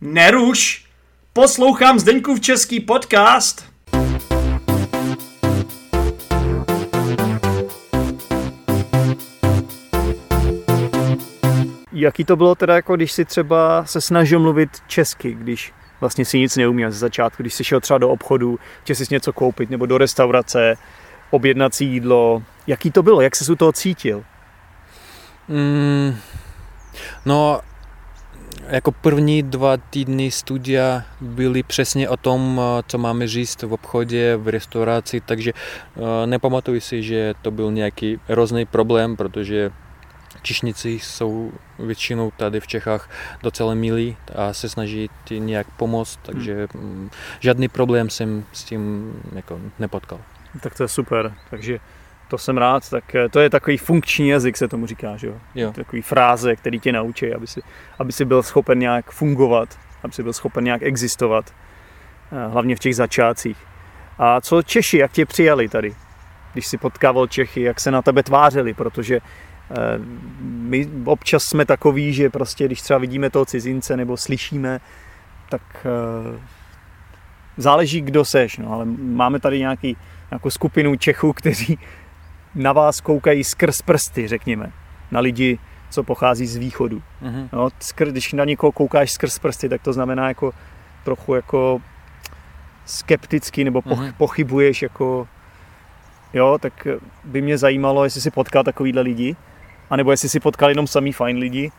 Neruš! Poslouchám Zdeňkův český podcast. Jaký to bylo teda, jako když si třeba se snažil mluvit česky, když vlastně si nic neuměl ze začátku, když jsi šel třeba do obchodu, chtěl si něco koupit, nebo do restaurace, objednat si jídlo. Jaký to bylo? Jak jsi u toho cítil? Mm, no, jako první dva týdny studia byly přesně o tom, co máme říct v obchodě, v restauraci, takže nepamatuji si, že to byl nějaký hrozný problém, protože Čišnici jsou většinou tady v Čechách docela milí a se snaží ti nějak pomoct, takže hmm. žádný problém jsem s tím jako nepotkal. Tak to je super, takže to jsem rád, tak eh, to je takový funkční jazyk, se tomu říká, že jo? jo. Takový fráze, který tě naučí, aby si, aby si byl schopen nějak fungovat, aby si byl schopen nějak existovat, eh, hlavně v těch začátcích. A co Češi, jak tě přijali tady? Když si potkával Čechy, jak se na tebe tvářili, protože Eh, my občas jsme takový, že prostě když třeba vidíme toho cizince nebo slyšíme, tak záleží, kdo seš, no, ale máme tady nějaký, nějakou skupinu Čechů, kteří na vás koukají skrz prsty, řekněme, na lidi, co pochází z východu. Mm-hmm. No, skr, když na někoho koukáš skrz prsty, tak to znamená jako trochu jako skepticky nebo poch, mm-hmm. pochybuješ jako jo, tak by mě zajímalo, jestli si potkal takovýhle lidi anebo jestli si potkal jenom samý fajn lidi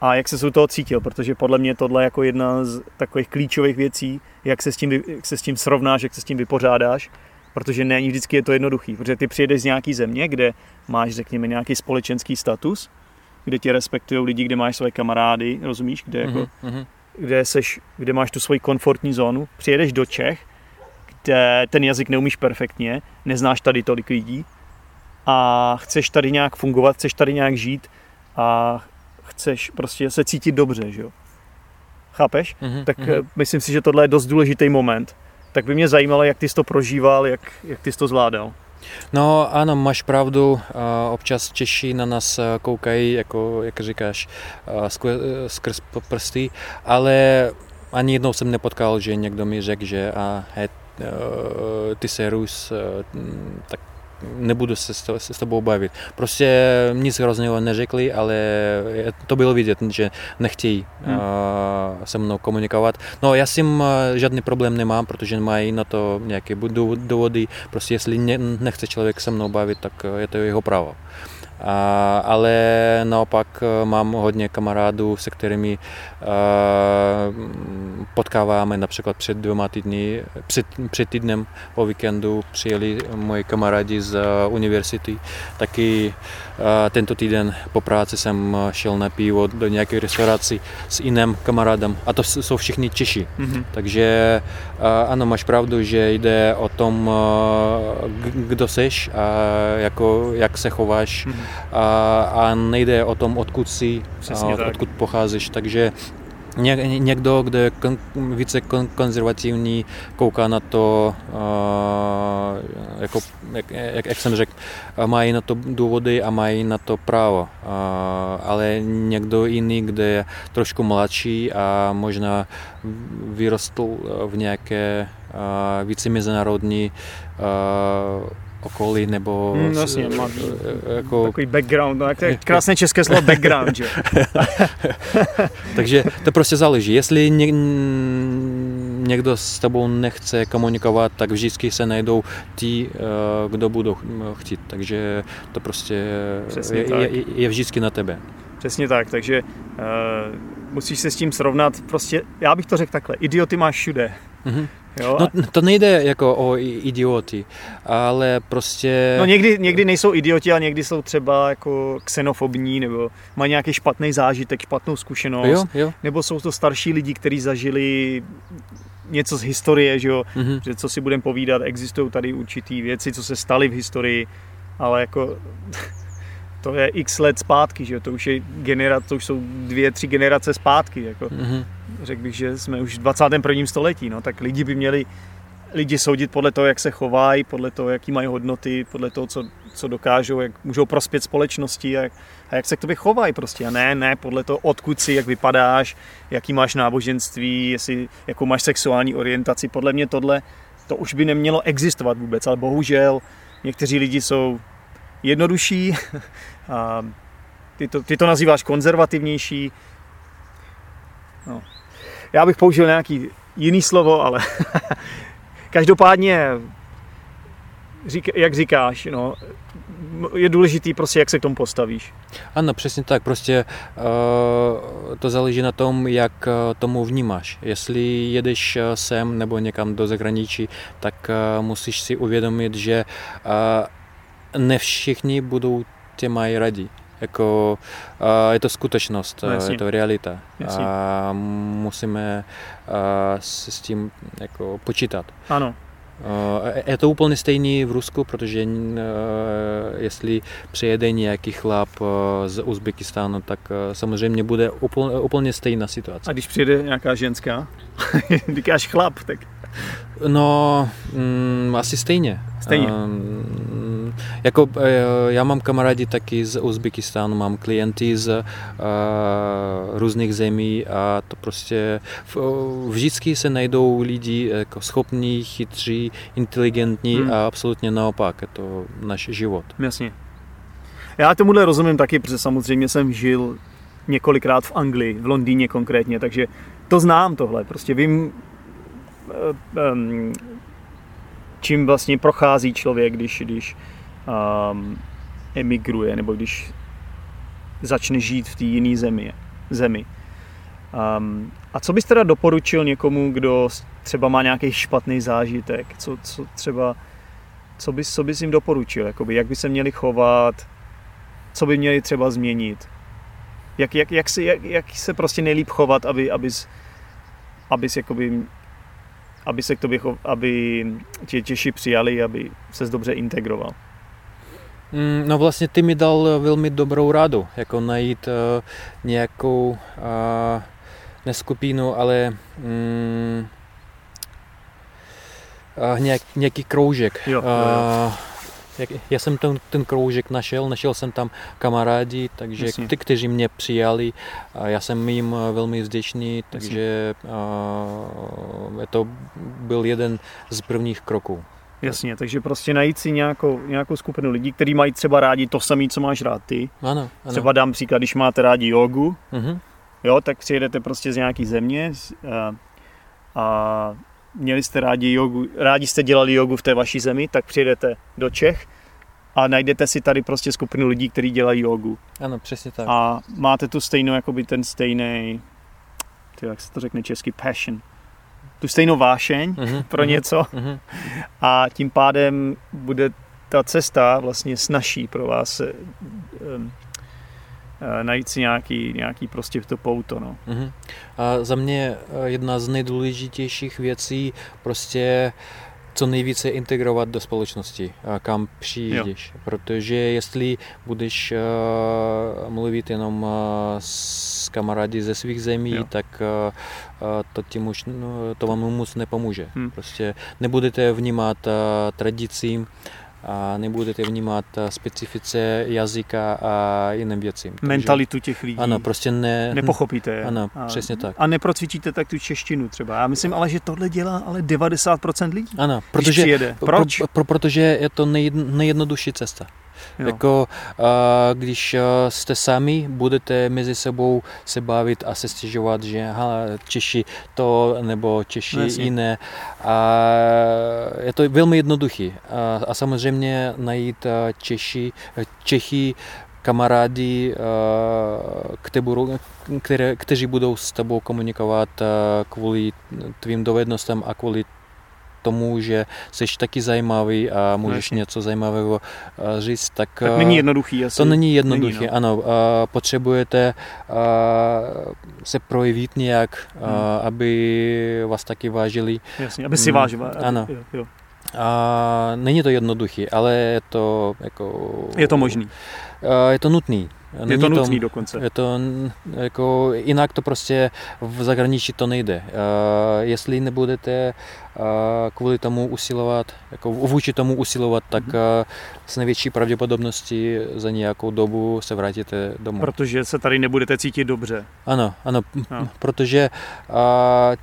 a jak se u toho cítil, protože podle mě tohle je jako jedna z takových klíčových věcí, jak se s tím, jak se s tím srovnáš, jak se s tím vypořádáš, protože není vždycky je to jednoduchý, protože ty přijedeš z nějaký země, kde máš, řekněme, nějaký společenský status, kde tě respektují lidi, kde máš své kamarády, rozumíš, kde, jako, mm-hmm. kde, seš, kde máš tu svoji komfortní zónu, přijedeš do Čech, kde ten jazyk neumíš perfektně, neznáš tady tolik lidí, a chceš tady nějak fungovat, chceš tady nějak žít a chceš prostě se cítit dobře, že jo. Chápeš? Mm-hmm, tak mm-hmm. myslím si, že tohle je dost důležitý moment. Tak by mě zajímalo, jak ty jsi to prožíval, jak, jak ty jsi to zvládal. No ano, máš pravdu, občas Češi na nás koukají, jako, jak říkáš, skrz prsty, ale ani jednou jsem nepotkal, že někdo mi řekl, že a, he, ty se Rus, tak nebudu se s, s tobou bavit. Prostě nic hrozného neřekli, ale to bylo vidět, že nechtějí hmm. se mnou komunikovat. No já s tím žádný problém nemám, protože mají na to nějaké důvody. Prostě jestli nechce člověk se mnou bavit, tak je to jeho právo. A, ale naopak e, mám hodně kamarádů, se kterými a, e, potkáváme například před dvěma týdny, před, před týdnem o víkendu přijeli moji kamarádi z univerzity. Taky a, tento týden po práci jsem šel na pivo do nějaké restauraci s jiným kamarádem a to jsou všichni Češi. Mm-hmm. Takže ano, máš pravdu, že jde o tom, kdo seš a jako, jak se chováš. Mm-hmm a, a nejde o tom, odkud jsi, a od, odkud pocházíš. Takže ně, někdo, kdo je kon, více kon, konzervativní, kouká na to, uh, jako, jak, jak, jak jsem řekl, mají na to důvody a mají na to právo. Uh, ale někdo jiný, kde je trošku mladší a možná vyrostl v nějaké uh, více mezinárodní uh, okolí, nebo... Mm, jasně, má jako... takový background, no, to je krásné české slovo background, že? Takže to prostě záleží. Jestli ně, někdo s tebou nechce komunikovat, tak vždycky se najdou ti, eh, kdo budou chtít. Takže to prostě je, je, je vždycky na tebe. Přesně tak, takže uh, musíš se s tím srovnat. Prostě, já bych to řekl takhle, idioty máš všude. Mm-hmm. Jo? No, to nejde jako o idioti, ale prostě... No někdy, někdy nejsou idioti, ale někdy jsou třeba jako xenofobní, nebo mají nějaký špatný zážitek, špatnou zkušenost, jo, jo. nebo jsou to starší lidi, kteří zažili něco z historie, že jo, mm-hmm. že co si budeme povídat, existují tady určitý věci, co se staly v historii, ale jako to je x let zpátky, že to už je generace, to už jsou dvě, tři generace zpátky, jako. Mm-hmm. Řekl bych, že jsme už v 21. století, no, tak lidi by měli lidi soudit podle toho, jak se chovají, podle toho, jaký mají hodnoty, podle toho, co, co dokážou, jak můžou prospět společnosti a jak, a jak se k tobě chovají prostě. A ne, ne podle toho, odkud si, jak vypadáš, jaký máš náboženství, jestli, jakou máš sexuální orientaci. Podle mě tohle, to už by nemělo existovat vůbec, ale bohužel někteří lidi jsou jednodušší a ty to, ty to nazýváš konzervativnější. No. Já bych použil nějaký jiný slovo, ale každopádně, jak říkáš, no, je důležitý prostě, jak se k tomu postavíš. Ano, přesně tak. Prostě uh, to záleží na tom, jak uh, tomu vnímáš. Jestli jedeš uh, sem nebo někam do zahraničí, tak musíš si uvědomit, že ne všichni budou tě mají rádi. Jako, uh, je to skutečnost, no, je to realita. Jasně. A musíme se s tím jako počítat. Ano. Je to úplně stejný v Rusku, protože jestli přijede nějaký chlap z Uzbekistánu, tak samozřejmě bude úplně, úplně stejná situace. A když přijede nějaká ženská, říkáš chlap, tak... No, mm, asi stejně. Stejně. Um, jako já mám kamarády taky z Uzbekistánu, mám klienty z uh, různých zemí a to prostě vždycky se najdou lidi jako schopní, chytří, inteligentní hmm. a absolutně naopak, je to náš život. Jasně. Já tomuhle rozumím taky, protože samozřejmě jsem žil několikrát v Anglii, v Londýně konkrétně, takže to znám tohle. Prostě vím, čím vlastně prochází člověk, když, když um, emigruje nebo když začne žít v té jiné zemi. zemi. Um, a co bys teda doporučil někomu, kdo třeba má nějaký špatný zážitek? Co, co třeba, co bys, co bys jim doporučil? Jakoby, jak by se měli chovat? Co by měli třeba změnit? Jak, jak, jak, se, jak, jak se prostě nejlíp chovat, aby, abys, abys jakoby aby se k tobě, aby tě Češi přijali, aby se dobře integroval? Mm, no vlastně ty mi dal velmi dobrou radu, jako najít uh, nějakou uh, ne skupinu, ale um, uh, nějak, nějaký kroužek. Jo, jo, jo. Uh, já jsem ten, ten kroužek našel, našel jsem tam kamarádi, takže Jasně. ty, kteří mě přijali, a já jsem jim velmi vděčný, takže a, to byl jeden z prvních kroků. Jasně, takže prostě najít si nějakou, nějakou skupinu lidí, kteří mají třeba rádi to samé, co máš rád ty. Ano, ano. Třeba dám příklad, když máte rádi jogu, uh-huh. jo, tak přijedete prostě z nějaký země a, a měli jste rádi jogu, rádi jste dělali jogu v té vaší zemi, tak přijedete do Čech a najdete si tady prostě skupinu lidí, kteří dělají jogu. Ano, přesně tak. A máte tu stejnou, jakoby ten stejný, jak se to řekne česky, passion. Tu stejnou vášeň uh-huh, pro něco. Uh-huh. A tím pádem bude ta cesta vlastně snažší pro vás um, najít si nějaký, nějaký prostě to pouto. No. Uh-huh. A za mě eh, jedna z nejdůležitějších věcí prostě co nejvíce integrovat do společnosti, kam přijdeš. Jo. Protože jestli budeš uh, mluvit jenom uh, s kamarády ze svých zemí, jo. tak uh, to, tím už, no, to vám moc nepomůže. Hmm. Prostě nebudete vnímat uh, tradicím, a nebudete vnímat specifice jazyka a jiným věcím. Takže, Mentalitu těch lidí. Ano, prostě ne... Nepochopíte. Ano, a, přesně tak. A neprocvičíte tak tu češtinu třeba. Já myslím ale, že tohle dělá ale 90% lidí. Ano, protože, Proč? Pro, pro, protože je to nejjednodušší cesta. Jo. Jako a, když jste sami, budete mezi sebou se bavit a se stěžovat, že aha, Češi to nebo Češi Jasně. jiné. A je to velmi jednoduchý. A, a samozřejmě najít Češi, Čechy, kamarády, které, kteří budou s tebou komunikovat kvůli tvým dovednostem a kvůli tomu, že jsi taky zajímavý a můžeš no, něco zajímavého eh, říct, tak, tak není jednoduchý. Asi. To není jednoduché, není, no. ano. Potřebujete se projevit nějak, hmm. aby vás taky vážili. Jasně, aby si hmm, vážili. Ano. Jo, jo. A není to jednoduché, ale je to jako... Je to možný. Je to nutný. Je to nutný dokonce. Je to jako, jinak to prostě v zahraničí to nejde. Uh, jestli nebudete uh, kvůli tomu usilovat, jako vůči tomu usilovat, tak mm-hmm. s největší pravděpodobností za nějakou dobu se vrátíte domů. Protože se tady nebudete cítit dobře. Ano, ano, no. protože uh,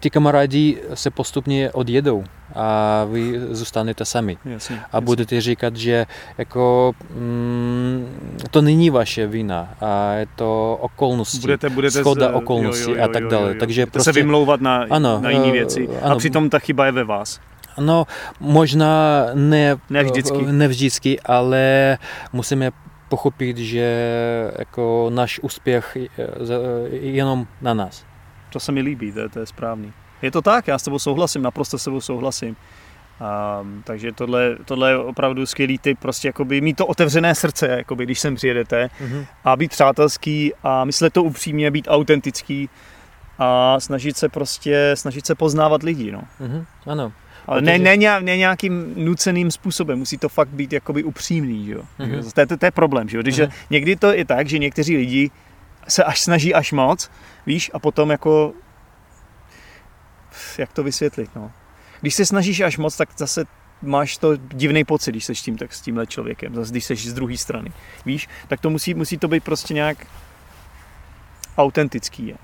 ti kamarádi se postupně odjedou a vy zůstanete sami. Jasně, a jasně. budete říkat, že jako mm, to není vaše vina a je to okolnosti, budete, budete schoda se, okolností jo, jo, jo, a tak dále. Jo, jo. Takže budete prostě, se vymlouvat na, ano, na jiné eh, věci. ano. A přitom ta chyba je ve vás. No, možná ne, Ne vždycky. ne vždycky, ale musíme pochopit, že jako náš úspěch je jenom na nás. To se mi líbí, to je, to je správný. Je to tak, já s tebou souhlasím, naprosto s tebou souhlasím. Um, takže tohle, tohle je opravdu skvělý tip, prostě jakoby mít to otevřené srdce, jakoby, když sem přijedete Mm-hmm. a být přátelský a myslet to upřímně, být autentický a snažit se prostě, snažit se poznávat lidi, no. Mm-hmm. Ano. Ale ne, ne, ne, nějakým nuceným způsobem, musí to fakt být jakoby upřímný, že jo. Mhm. To, je, to, to je problém, že jo. Když Mhm. někdy to je tak, že někteří lidi se až snaží až moc, víš, a potom jako jak to vysvětlit, no. Když se snažíš až moc, tak zase máš to divný pocit, když seš s tím, tak s tímhle člověkem, zase když seš z druhé strany, víš, tak to musí, musí to být prostě nějak autentický, je.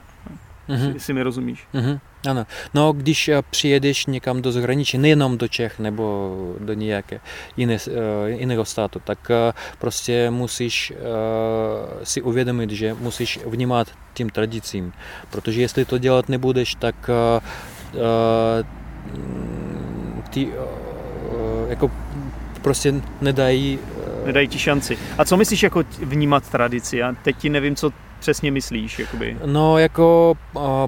Mm-hmm. jestli mi rozumíš. Mhm, ano. No, když eh, přijedeš někam do zahraničí, nejenom do Čech nebo do nějaké jiné, eh, jiného státu, tak eh, prostě musíš si uvědomit, že musíš vnímat tím tradicím. Protože jestli to dělat nebudeš, tak ty eh, jako prostě nedají eh, Nedají ti šanci. A co myslíš jako vnímat tradici? Já teď ti nevím, co přesně myslíš, jakoby. No, jako... A,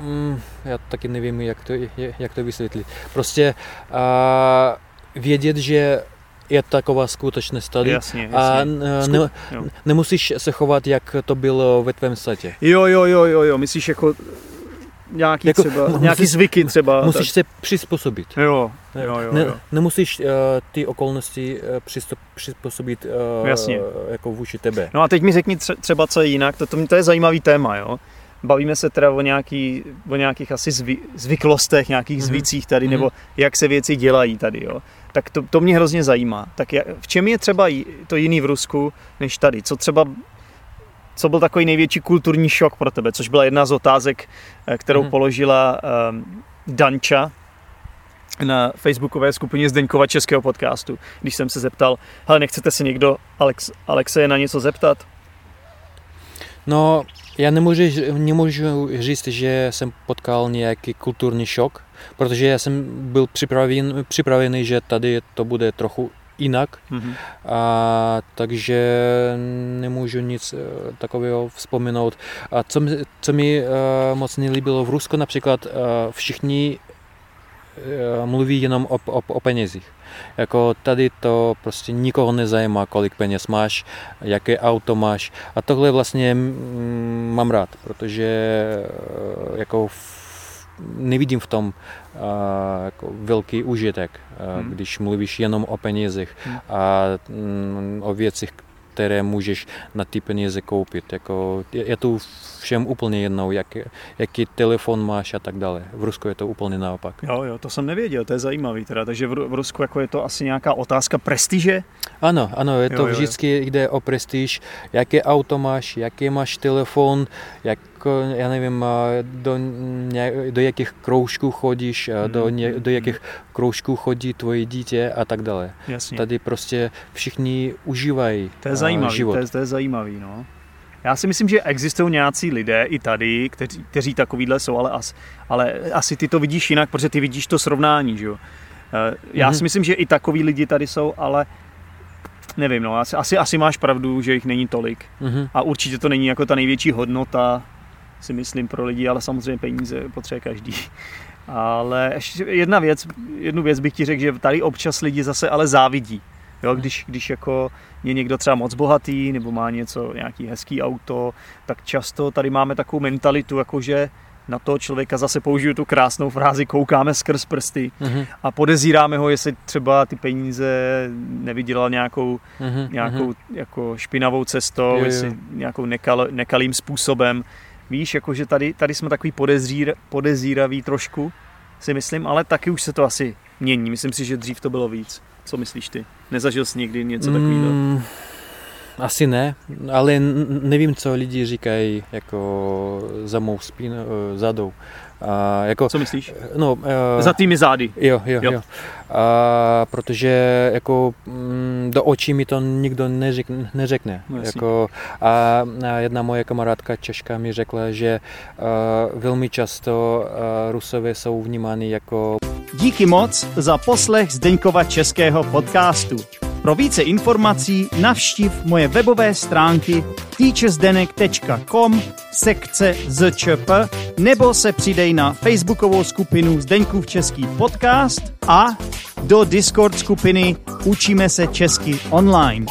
mm, já taky nevím, jak to, jak to vysvětlit. Prostě a, vědět, že je taková skutečnost tady Jasně, a jasně. Sku- ne, jo. nemusíš se chovat, jak to bylo ve tvém státě. Jo, jo, jo, jo, jo, myslíš jako nějaký Jako, třeba, mu- nějaký musíš- zvyky třeba. Musíš se přizpůsobit. tak. Jo, jo, jo, ne, jo. Nemusíš uh, ty okolnosti uh, přistop, přizpůsobit uh, Jasně. jako vůči tebe. No a teď mi řekni tře- třeba, co je jinak, to, to, to je zajímavý téma, jo. Bavíme se teda o, nějaký, o nějakých asi zvy, zvyklostech, nějakých Mhm. zvycích tady, Mhm. nebo jak se věci dělají tady, jo. Tak to, to mě hrozně zajímá. Tak jak, v čem je třeba to jiný v Rusku, než tady? Co třeba, co byl takový největší kulturní šok pro tebe? Což byla jedna z otázek, eh, kterou Mhm. položila um, Danča na facebookové skupině Zdeňkova českého podcastu, když jsem se zeptal, hele, nechcete se někdo Alex, Alexeje na něco zeptat? No, já nemůžu, nemůžu říct, že jsem potkal nějaký kulturní šok, protože já jsem byl připraven, připravený, že tady to bude trochu jinak, Mhm. a takže nemůžu nic eh, takového vzpomenout. A co, mi- co mi eh, moc nelíbilo v Rusku například, eh, všichni mluví jenom o, o, o penězích. Jako tady to prostě nikoho nezajímá, kolik peněz máš, jaké auto máš. A tohle vlastně mm, mám rád, protože jako v, nevidím v tom a, jako velký užitek, a, Hmm. když mluvíš jenom o penězích Hmm. a mm, o věcech, které můžeš na ty peníze koupit. Jako, je, je to všem úplně jednou, jak, jaký telefon máš a tak dále. V Rusku je to úplně naopak. Jo, jo, to jsem nevěděl, to je zajímavý teda. Takže v, v Rusku jako je to asi nějaká otázka prestiže? Ano, ano, je Jo, to jo, jo. vždycky jde o prestiž, jaké auto máš, jaký máš telefon, jak, já nevím, do, ně- do jakých kroužků chodíš, a do, Mhm, ně, do mhm. jakých kroužků chodí tvoje dítě a tak dále. Jasně. Tady prostě všichni užívají To je zajímavý, život. to je, to je zajímavý, no. Já si myslím, že existují nějací lidé i tady, kteří, kteří takovýhle jsou, ale, as, ale asi ty to vidíš jinak, protože ty vidíš to srovnání, že jo. Eh, Já Mhm. si myslím, že i takový lidi tady jsou, ale nevím, no, asi, asi, asi máš pravdu, že jich není tolik. Mhm. A určitě to není jako ta největší hodnota, si myslím, pro lidi, ale samozřejmě peníze potřebuje každý. Ale ještě jedna věc, jednu věc bych ti řekl, že tady občas lidi zase ale závidí. Jo, když, když jako je někdo třeba moc bohatý nebo má něco, nějaký hezký auto, tak často tady máme takovou mentalitu, jako že na toho člověka zase použiju tu krásnou frázi, koukáme skrz prsty mm-hmm. a podezíráme ho, jestli třeba ty peníze nevydělal nějakou, mm-hmm. nějakou jako špinavou cestou, jo, jo. jestli nějakou nekal, nekalým způsobem. Víš, jakože tady, tady jsme takový podezír, podezíraví trošku, si myslím, ale taky už se to asi mění. Myslím si, že dřív to bylo víc. Co myslíš ty? Nezažil jsi někdy něco takového? Mm, asi ne, ale nevím, co lidi říkají jako za mou spín, eh, zadou. A jako, Co myslíš? No, uh, Za tými zády. Jo, jo, jo. jo. A, protože jako mm, do očí mi to nikdo neřekne. neřekne. No, jako, a, a jedna moje kamarádka Češka mi řekla, že uh, velmi často uh, Rusové jsou vnímány jako... Díky moc za poslech Zdeňkova českého podcastu. Pro více informací navštiv moje webové stránky teachersdenek.com sekce ZČP nebo se přidej na facebookovou skupinu Zdeňkův český podcast a do Discord skupiny Učíme se česky online.